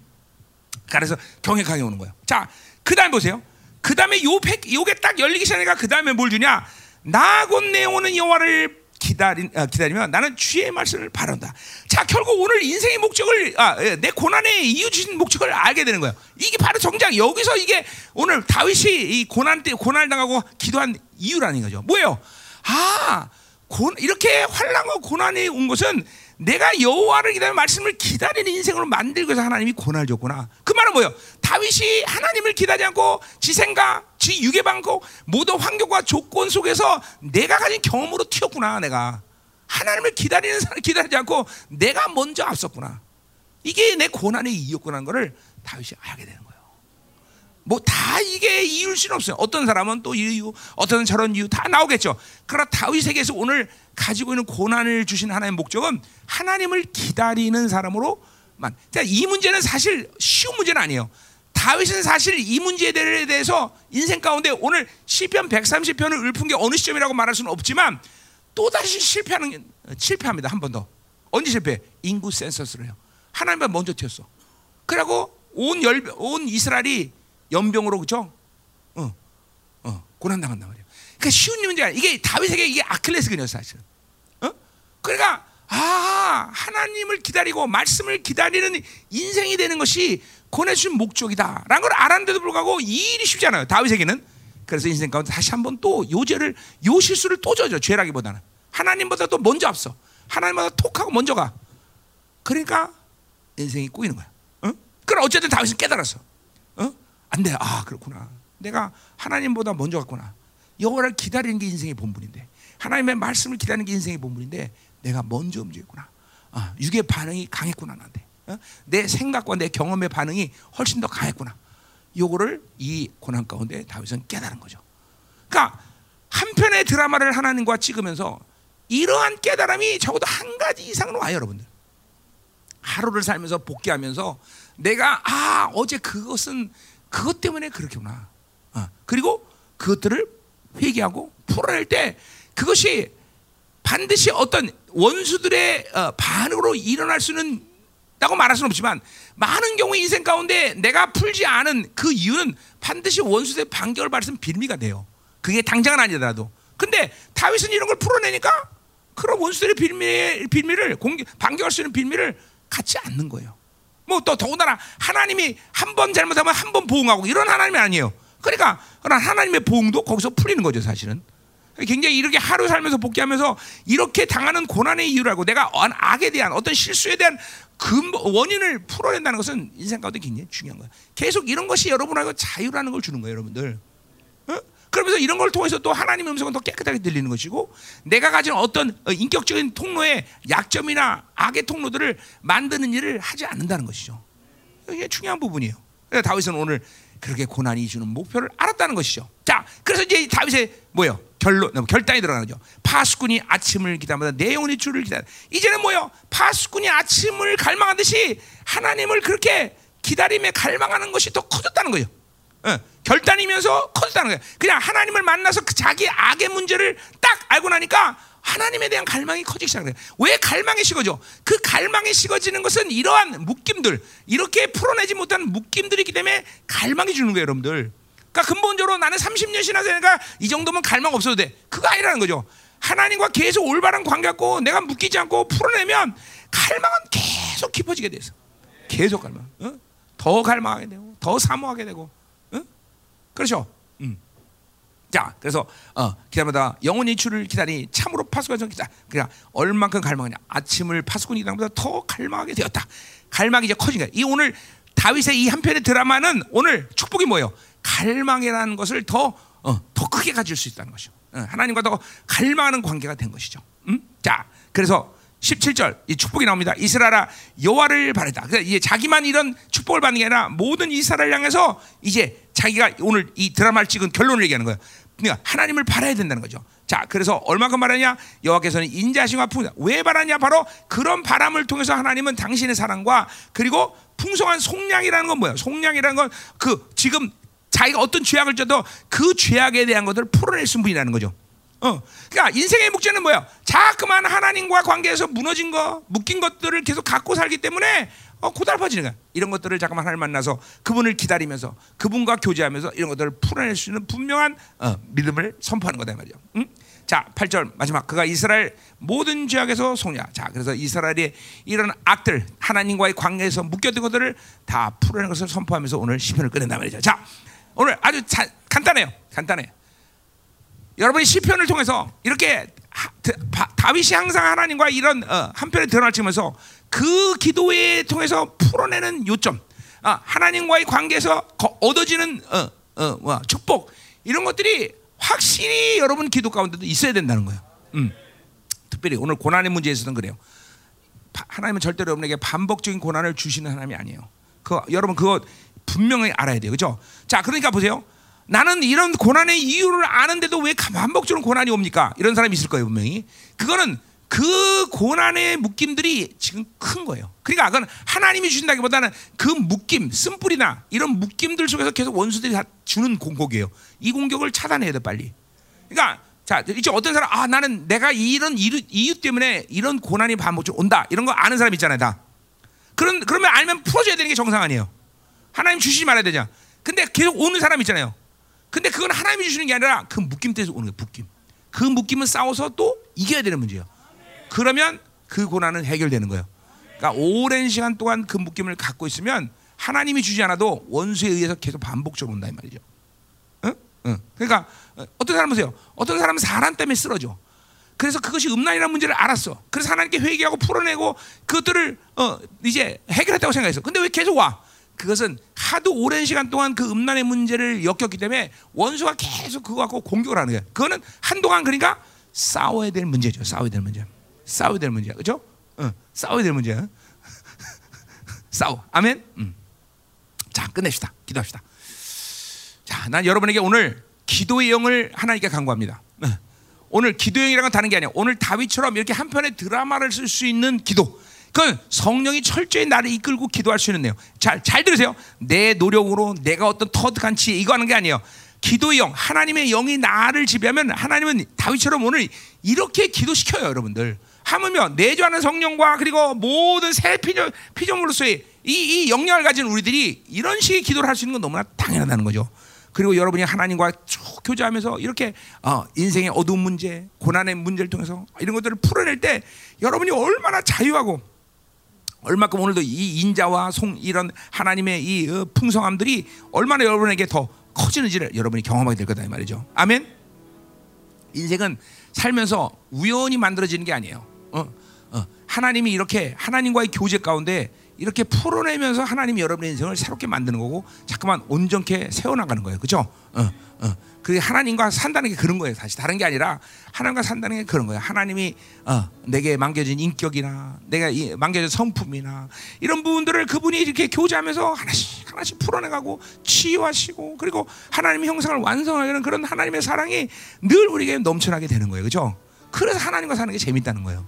그래서 경외감이 오는 거예요. 자, 그다음 보세요. 그 다음에 요 팩, 요게 딱 열리기 시작하니까 그 다음에 뭘 주냐? 나곧 내 오는 여호와를 기다리, 아, 기다리면 나는 주의 말씀을 바란다. 자, 결국 오늘 인생의 목적을, 아, 예, 내 고난의 이유 주신 목적을 알게 되는 거예요. 이게 바로 정작 여기서 이게 오늘 다윗이 이 고난 때 고난을 당하고 기도한 이유라는 거죠. 뭐예요? 아, 고, 이렇게 환란과 고난이 온 것은 내가 여호와를 기다리는 말씀을 기다리는 인생으로 만들기 위해서 하나님이 고난을 줬구나. 그 말은 뭐예요? 다윗이 하나님을 기다리지 않고 지 생각, 지 유괴 방고 모든 환경과 조건 속에서 내가 가진 경험으로 튀었구나. 내가 하나님을 기다리는 사람 기다리지 않고 내가 먼저 앞섰구나. 이게 내 고난의 이유구나 거를 다윗이 알게 되는 거예요. 뭐 다 이게 이유일 수는 없어요. 어떤 사람은 또 이유, 어떤 저런 이유 다 나오겠죠. 그러나 다윗에게서 오늘 가지고 있는 고난을 주신 하나님의 목적은 하나님을 기다리는 사람으로만. 이 문제는 사실 쉬운 문제는 아니에요. 다윗은 사실 이 문제에 대해서 인생 가운데 오늘 시편 130편을 읊은 게 어느 시점이라고 말할 수는 없지만 또 다시 실패하는 실패합니다 한 번 더. 언제 실패? 인구 센서스를 해요. 하나님보다 먼저 튀었어. 그리고 온 열, 온 이스라엘이 연병으로 그죠? 어, 어, 고난 당한단 말이에요. 그러니까 쉬운 문제가 이게 다윗에게 이게 아킬레스건이었어 사실. 어? 그러니까 아 하나님을 기다리고 말씀을 기다리는 인생이 되는 것이 권해주신 목적이다라는 걸 알았는데도 불구하고 이 일이 쉽지 않아요 다윗에게는. 그래서 인생 가운데 다시 한번 또 요죄를 요 실수를 또 져죠 죄라기보다는 하나님보다 또 먼저 앞서 하나님보다 톡하고 먼저 가. 그러니까 인생이 꼬이는 거야. 어? 그럼 어쨌든 다윗은 깨달았어. 어? 안 돼. 아 그렇구나. 내가 하나님보다 먼저 갔구나. 여호와를 기다리는 게 인생의 본분인데 하나님의 말씀을 기다리는 게 인생의 본분인데 내가 먼저 움직였구나. 아, 육의 반응이 강했구나 나한테. 어? 내 생각과 내 경험의 반응이 훨씬 더 강했구나. 요거를 이 고난 가운데 다윗은 깨달은 거죠. 그러니까 한 편의 드라마를 하나님과 찍으면서 이러한 깨달음이 적어도 한 가지 이상으로 와요, 여러분들. 하루를 살면서 복귀하면서 내가 아 어제 그것은 그것 때문에 그렇게구나. 어, 그리고 그것들을 회개하고 풀어낼 때 그것이 반드시 어떤 원수들의 어, 반응으로 일어날 수는 있다고 말할 수는 없지만 많은 경우 인생 가운데 내가 풀지 않은 그 이유는 반드시 원수들의 반격을 받으면 빌미가 돼요. 그게 당장은 아니더라도. 근데 다윗은 이런 걸 풀어내니까 그런 원수들의 빌미, 빌미를 공격, 반격할 수 있는 빌미를 갖지 않는 거예요. 뭐 또 더군다나 하나님이 한 번 잘못하면 한 번 보응하고 이런 하나님이 아니에요. 그러니까 그런 하나님의 보응도 거기서 풀리는 거죠, 사실은. 굉장히 이렇게 하루 살면서 복귀하면서 이렇게 당하는 고난의 이유를 알고 내가 악에 대한 어떤 실수에 대한 근 원인을 풀어낸다는 것은 인생 가운데 굉장히 중요한 거예요. 계속 이런 것이 여러분하고 자유라는 걸 주는 거예요, 여러분들. 어? 그러면서 이런 걸 통해서 또 하나님의 음성은 더 깨끗하게 들리는 것이고 내가 가진 어떤 어, 인격적인 통로의 약점이나 악의 통로들을 만드는 일을 하지 않는다는 것이죠. 이게 중요한 부분이에요. 그래서 다윗은 오늘 그렇게 고난이 주는 목표를 알았다는 것이죠. 자, 그래서 이제 다윗의 뭐요? 결론, 결단이 들어가는 거죠. 파수꾼이 아침을 기다리다 내 영혼이 주를 기다려. 이제는 뭐요? 파수꾼이 아침을 갈망하듯이 하나님을 그렇게 기다림에 갈망하는 것이 더 커졌다는 거예요. 어, 결단이면서 커졌다는 거예요. 그냥 하나님을 만나서 그 자기 악의 문제를 딱 알고 나니까 하나님에 대한 갈망이 커지기 시작해요. 왜 갈망이 식어져? 그 갈망이 식어지는 것은 이러한 묶임들, 이렇게 풀어내지 못한 묶임들이기 때문에 갈망이 주는 거예요, 여러분들. 그러니까 근본적으로 나는 30년 신앙생활가 이 정도면 갈망 없어도 돼. 그거 아니라는 거죠. 하나님과 계속 올바른 관계 갖고 내가 묶이지 않고 풀어내면 갈망은 계속 깊어지게 돼서 계속 갈망. 어? 더 갈망하게 되고 더 사모하게 되고. 어? 그렇죠? 음. 자, 그래서 어, 기다마다 영원히 주를 기다리 참으로 파수꾼 기다. 그냥 얼만큼 갈망하냐. 아침을 파수꾼이 기다보다 더 갈망하게 되었다. 갈망이 이제 커진 거야. 이 오늘 다윗의 이 한 편의 드라마는 오늘 축복이 뭐예요? 갈망이라는 것을 더, 어, 더 크게 가질 수 있다는 것이죠. 어, 하나님과 더 갈망하는 관계가 된 것이죠. 음? 자, 그래서 17절 이 축복이 나옵니다. 이스라엘아 여호와를 바랬다. 그러니까 이제 자기만 이런 축복을 받는 게 아니라 모든 이스라엘 향해서 이제 자기가 오늘 이 드라마를 찍은 결론을 얘기하는 거예요. 그러니까 하나님을 바라야 된다는 거죠. 자, 그래서 얼마큼 바라냐? 여호와께서는 인자심과 풍성. 왜 바라냐? 바로 그런 바람을 통해서 하나님은 당신의 사랑과 그리고 풍성한 속량이라는 건 뭐예요? 속량이라는 건 그 지금 자기가 어떤 죄악을 져도 그 죄악에 대한 것들을 풀어낼 수 분이라는 거죠. 어, 그러니까 인생의 목적은 뭐야? 자꾸만 하나님과 관계에서 무너진 거, 묶인 것들을 계속 갖고 살기 때문에 어, 고달퍼지는 거야. 이런 것들을 잠깐만 하나님 만나서 그분을 기다리면서 그분과 교제하면서 이런 것들을 풀어낼 수 있는 분명한 어, 믿음을 선포하는 거다 말이죠. 응? 자, 8절 마지막 그가 이스라엘 모든 죄악에서 속냐. 자, 그래서 이스라엘의 이런 악들 하나님과의 관계에서 묶였던 것들을 다 풀어내는 것을 선포하면서 오늘 시편을 끝낸다 말이죠. 자, 오늘 아주 자, 간단해요. 간단해. 여러분이 시편을 통해서 이렇게 하, 다윗이 항상 하나님과 이런 어, 한편에 드러날 치면서 그 기도에 통해서 풀어내는 요점, 아, 하나님과의 관계에서 얻어지는 어, 어, 뭐, 축복 이런 것들이 확실히 여러분 기도 가운데도 있어야 된다는 거예요. 음. 특별히 오늘 고난의 문제에 있어서는 그래요. 하나님은 절대로 여러분에게 반복적인 고난을 주시는 하나님이 아니에요. 그 여러분 그거 분명히 알아야 돼요. 그죠? 자, 그러니까 보세요. 나는 이런 고난의 이유를 아는데도 왜 반복적으로 고난이 옵니까? 이런 사람이 있을 거예요, 분명히. 그거는 그 고난의 묶임들이 지금 큰 거예요. 그러니까 그건 하나님이 주신다기보다는 그 묶임, 쓴뿌리나 이런 묶임들 속에서 계속 원수들이 주는 공격이에요. 이 공격을 차단해야 돼, 빨리. 그러니까 자, 이제 어떤 사람, 아, 나는 내가 이런 이유, 이유 때문에 이런 고난이 반복적으로 온다. 이런 거 아는 사람 있잖아요, 다. 그런, 그러면 알면 풀어줘야 되는 게 정상 아니에요. 하나님 주시지 말아야 되냐. 근데 계속 오는 사람 있잖아요. 근데 그건 하나님이 주시는 게 아니라 그 묶임 때문에 오는 거예요, 묶임. 그 묶임은 싸워서 또 이겨야 되는 문제예요. 그러면 그 고난은 해결되는 거예요. 그러니까 오랜 시간 동안 그 묶임을 갖고 있으면 하나님이 주지 않아도 원수에 의해서 계속 반복적으로 온다 이 말이죠. 응? 응. 그러니까 어떤 사람 보세요. 어떤 사람은 사람 때문에 쓰러져. 그래서 그것이 음란이라는 문제를 알았어. 그래서 하나님께 회개하고 풀어내고 그것들을 어, 이제 해결했다고 생각했어. 근데 왜 계속 와? 그것은 하도 오랜 시간 동안 그 음란의 문제를 엮였기 때문에 원수가 계속 그거 갖고 공격을 하는 거야. 그거는 한동안 그러니까 싸워야 될 문제죠. 싸워야 될 문제. 싸워야 될 문제야. 그죠? 어, 싸워야 될 문제야. 싸워. 아멘? 음. 자, 끝냅시다. 기도합시다. 자, 난 여러분에게 오늘 기도의 영을 하나님께 간구합니다. 어. 오늘 기도의 영이라는 건 다른 게 아니야. 오늘 다윗처럼 이렇게 한 편의 드라마를 쓸 수 있는 기도. 그건 성령이 철저히 나를 이끌고 기도할 수 있는 내용. 잘, 잘 들으세요. 내 노력으로 내가 어떤 터득한 치 이거 하는 게 아니에요. 기도의 영, 하나님의 영이 나를 지배하면 하나님은 다윗처럼 오늘 이렇게 기도시켜요, 여러분들. 하물며 내주하는 성령과 그리고 모든 새 피조, 피조물로서의 이, 이 영향을 가진 우리들이 이런 식의 기도를 할 수 있는 건 너무나 당연하다는 거죠. 그리고 여러분이 하나님과 쭉 교제하면서 이렇게 어, 인생의 어두운 문제, 고난의 문제를 통해서 이런 것들을 풀어낼 때 여러분이 얼마나 자유하고 얼마큼 오늘도 이 인자와 송 이런 하나님의 이 어, 풍성함들이 얼마나 여러분에게 더 커지는지를 여러분이 경험하게 될 거다 이 말이죠. 아멘. 인생은 살면서 우연히 만들어지는 게 아니에요. 어, 어. 하나님이 이렇게 하나님과의 교제 가운데 이렇게 풀어내면서 하나님이 여러분의 인생을 새롭게 만드는 거고 자꾸만 온전케 세워나가는 거예요. 그죠? 어, 어. 그게 하나님과 산다는 게 그런 거예요. 사실 다른 게 아니라 하나님과 산다는 게 그런 거예요. 하나님이 어, 내게 망겨진 인격이나 내가 이, 망겨진 성품이나 이런 부분들을 그분이 이렇게 교제하면서 하나씩 하나씩 풀어내가고 치유하시고 그리고 하나님의 형상을 완성하려는 그런 하나님의 사랑이 늘 우리에게 넘쳐나게 되는 거예요. 그죠? 그래서 하나님과 사는 게 재밌다는 거예요.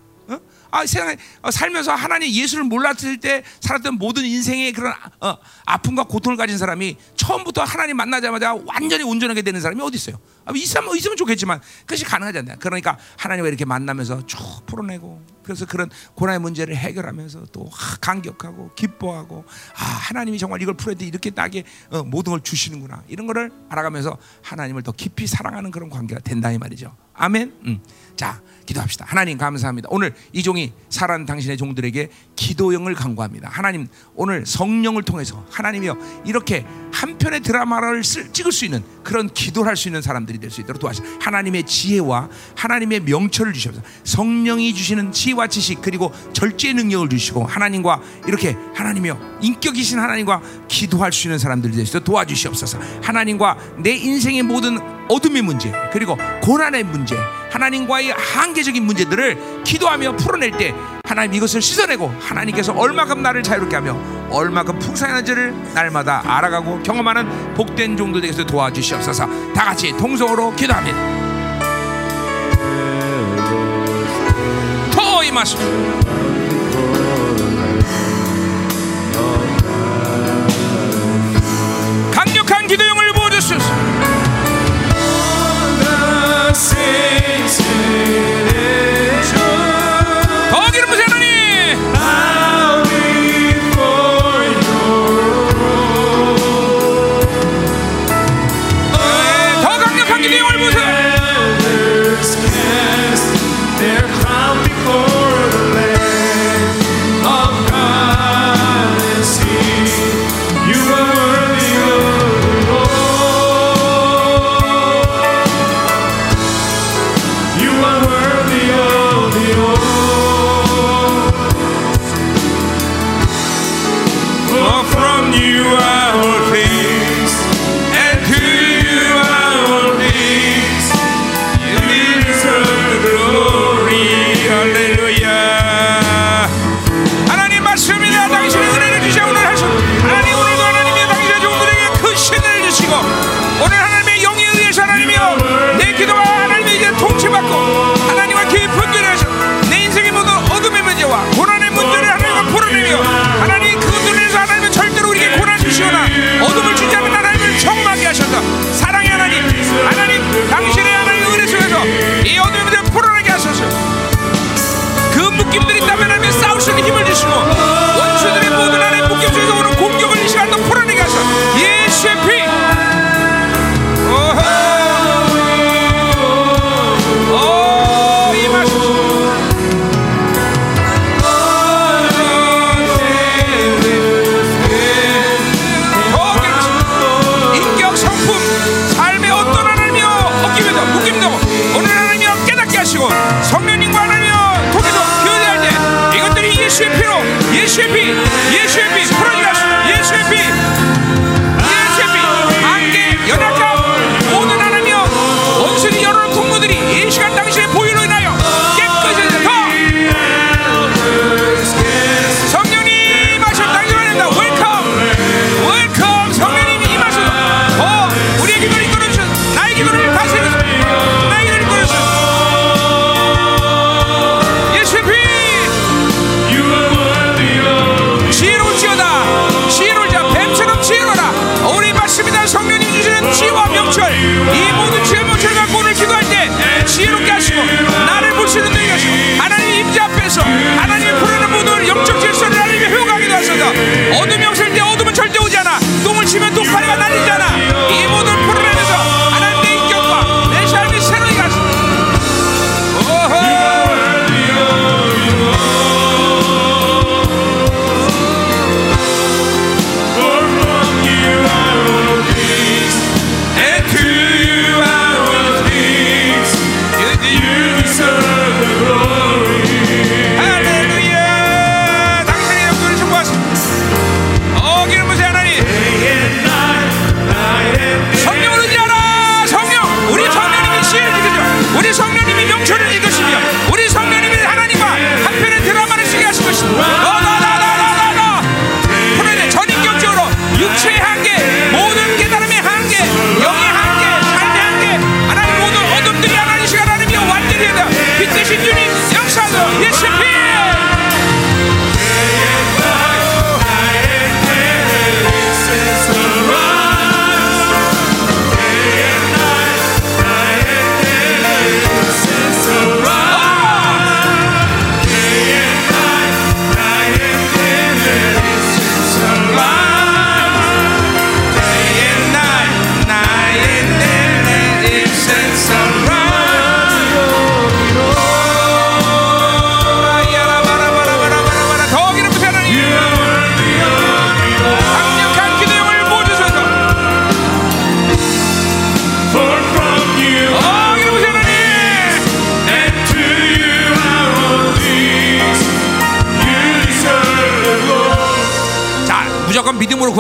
어? 아, 세상에 어, 살면서 하나님 예수를 몰랐을 때 살았던 모든 인생의 그런 어, 아픔과 고통을 가진 사람이 처음부터 하나님 만나자마자 완전히 온전하게 되는 사람이 어디 있어요? 아, 있으면, 있으면 좋겠지만 그것이 가능하지 않다. 그러니까 하나님과 이렇게 만나면서 쭉 풀어내고 그래서 그런 고난의 문제를 해결하면서 또 감격하고 기뻐하고 아 하나님이 정말 이걸 풀어야 돼 이렇게 나게 어, 모든 걸 주시는구나 이런 거를 알아가면서 하나님을 더 깊이 사랑하는 그런 관계가 된다 이 말이죠. 아멘. 음. 자. 기도합시다. 하나님 감사합니다. 오늘 이 종이 살아난 당신의 종들에게 기도형을 강구합니다. 하나님 오늘 성령을 통해서 하나님이여 이렇게 한 편의 드라마를 쓸, 찍을 수 있는 그런 기도를 할 수 있는 사람들이 될 수 있도록 도와주시오. 하나님의 지혜와 하나님의 명철을 주시옵소서. 성령이 주시는 지혜와 지식 그리고 절제의 능력을 주시고 하나님과 이렇게 하나님이여 인격이신 하나님과 기도할 수 있는 사람들이 될 수 있도록 도와주시옵소서. 하나님과 내 인생의 모든 어둠의 문제 그리고 고난의 문제 하나님과의 한계적인 문제들을 기도하며 풀어낼 때 하나님 이것을 씻어내고 하나님께서 얼마큼 나를 자유롭게 하며 얼마큼 풍성한지를 날마다 알아가고 경험하는 복된 종들 되게서 도와주시옵소서. 다 같이 동성으로 기도합니다. 더 임하소서 강력한 기도용을 부어주소서 더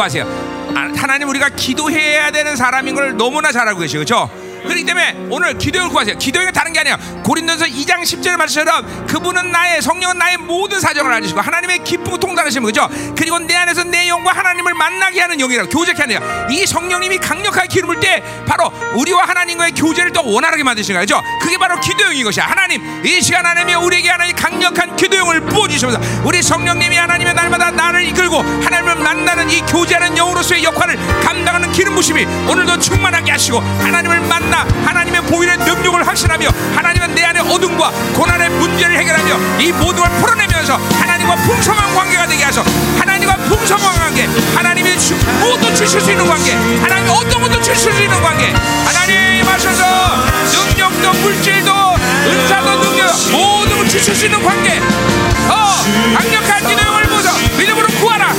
구하세요. 아, 하나님 우리가 기도해야 되는 사람인 걸 너무나 잘 알고 계시죠. 그렇죠? 그렇기 때문에 오늘 기도를 구하세요. 기도가 다른 게 아니야. 고린도서 2장 10절의 말씀처럼 그분은 나의 성령은 나의 모든 사정을 알으시고 하나님의 기쁘고 통달하시는 거죠. 그리고 내 안에서 내 영과 하나님을 만나게 하는 영이라고 교제케 하는 영. 이 성령님이 강력하게 기름을 때 바로 우리와 하나님과의 교제를 더 원활하게 만드시는 거죠. 그게 바로 기도영인 것이야. 하나님 이 시간 하나님이 우리에게 하나님 강력한 기도영을 부어주시면서 우리 성령님이 하나님의 날마다 나를 이끌고 하나님을 만나는 이 교제하는 영으로서의 역할을 감당하는 기름 부심이 오늘도 충만하게 하시고 하나님을 만나 하나님의 보일의 능력을 확신하며 하나님은 내 안의 어둠과 고난의 문제를 해결하며 이 모든 걸 풀어내면서 하나님과 풍성한 관계가 되게 하셔 하나님과 풍성한 관계. 하나님이 무엇도 주실 수 있는 관계. 하나님 어떤 것도 주실 수 있는 관계. 하나님 하셔서 능력도 물질도 은사도 능력 모든 걸 주실 수 있는 관계. 어 강력한 기도형을 모셔 믿음으로 구하라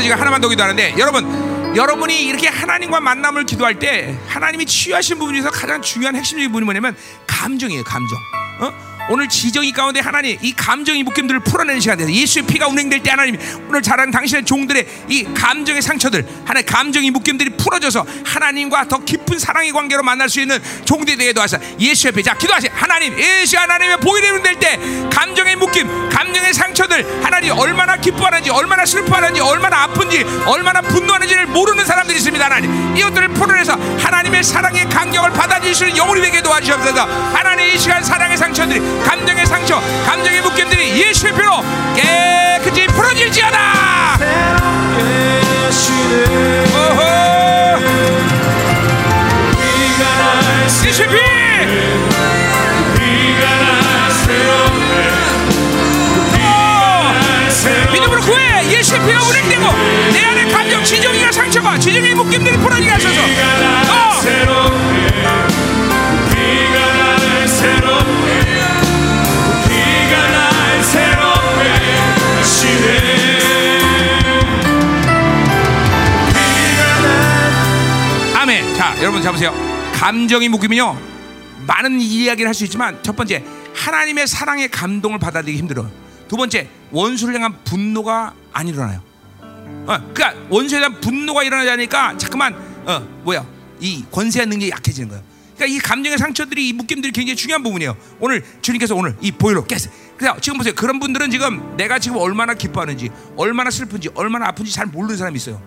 성령께서 지금 하나만 더 기도하는데 여러분 여러분이 이렇게 하나님과 만남을 기도할 때 하나님이 치유하신 부분 중에서 가장 중요한 핵심적인 부분이 뭐냐면 감정이에요 감정 어? 오늘 지정이 가운데 하나님 이 감정의 묶임들을 풀어내는 시간 되서 예수의 피가 운행될 때 하나님 오늘 잘하는 당신의 종들의 이 감정의 상처들 하나님 감정의 묶임들이 풀어져서 하나님과 더 깊은 사랑의 관계로 만날 수 있는 종들이 되게 도와서 예수의 피. 자 기도하세요 하나님 예수 하나님의 보일이 운행될 때 감정의 묶임 감정의 상처들 하나님 얼마나 기뻐하는지 얼마나 슬퍼하는지 얼마나 아픈지 얼마나 분노하는지를 모르는 사람들이 있습니다 하나님 이것들을 풀어내서 하나님의 사랑의 간격을 받아들일 수 있는 영혼이 되게 도와주시옵소서 하나님 이 시간 사랑의 상처들이 감정의 상처 감정의 묶임들이 예수의 피로 깨끗이 풀어질지어다 예수의 피. 오! 믿음으로 구해. 예수의 피가 운행되고 내 안에 감정 지정이나 상처가 지정의 묶임들이 풀어지게 하소서. 어! 아멘. 자, 여러분 잡으세요. 감정이 묶이면요. 많은 이야기를 할 수 있지만 첫 번째 하나님의 사랑의 감동을 받아들이기 힘들어. 두 번째 원수를 향한 분노가 안 일어나요. 어, 그러니까 원수에 대한 분노가 일어나자니까 자꾸만 어 뭐야 이 권세한 능력이 약해지는 거예요. 그러니까 이 감정의 상처들이 이 묶임들이 굉장히 중요한 부분이에요. 오늘 주님께서 오늘 이 보혈로 깼어요. 그래서 지금 보세요. 그런 분들은 지금 내가 지금 얼마나 기뻐하는지, 얼마나 슬픈지, 얼마나 아픈지 잘 모르는 사람이 있어요.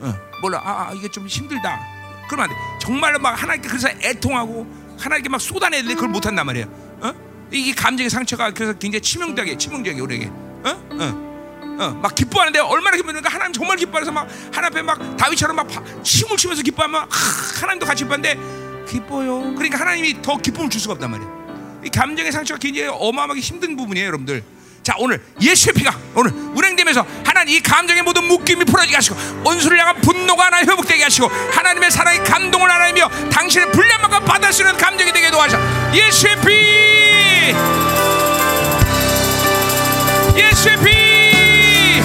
어, 몰라. 아, 아, 이게 좀 힘들다. 그러면 안 돼. 정말로 막 하나님께 그래서 애통하고 하나님께 막 쏟아내는데 그걸 못 한단 말이에요. 어? 이게 감정의 상처가 그래서 굉장히 치명적이에요. 치명적이에요, 우리에게. 어? 어. 어, 막 기뻐하는데 얼마나 기뻐하니까 하나님 정말 기뻐해서 막 하나님 앞에 막 다윗처럼 막 바- 침을 치면서 기뻐하면 하, 하나님도 같이 기뻐하는데 기뻐요. 그러니까 하나님이 더 기쁨을 줄 수가 없단 말이에요. 이 감정의 상처가 굉장히 어마어마하게 힘든 부분이에요, 여러분들. 자 오늘 예수의 피가 오늘 운행되면서 하나님 이 감정의 모든 묶임이 풀어지게 하시고 원수를 향한 분노가 하나 회복되게 하시고 하나님의 사랑의 감동을 하나이며 당신의 불량만큼 받을 수 있는 감정이 되게 도와주셔 예수의 피 예수의 피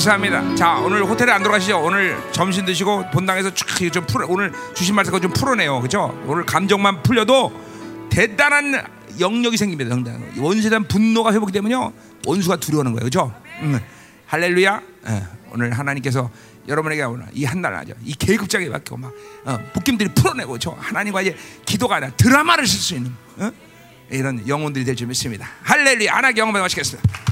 감사합니다. 자 오늘 호텔에 안 들어가시죠? 오늘 점심 드시고 본당에서 쫙좀 풀어 오늘 주신 말씀 좀 풀어내요, 그죠? 오늘 감정만 풀려도 대단한 영역이 생깁니다. 원수에 대한 분노가 회복이 되면요 원수가 두려워하는 거예요, 그죠? 음. 할렐루야. 예, 오늘 하나님께서 여러분에게 오늘 이 한날 아죠. 이 계급장에 맡기고 막 어, 복김들이 풀어내고 저 하나님과 이제 기도가 아니라 드라마를 쓸 수 있는 어? 이런 영혼들이 될 줄 믿습니다. 할렐루야. 하나 경험해 마시겠습니다.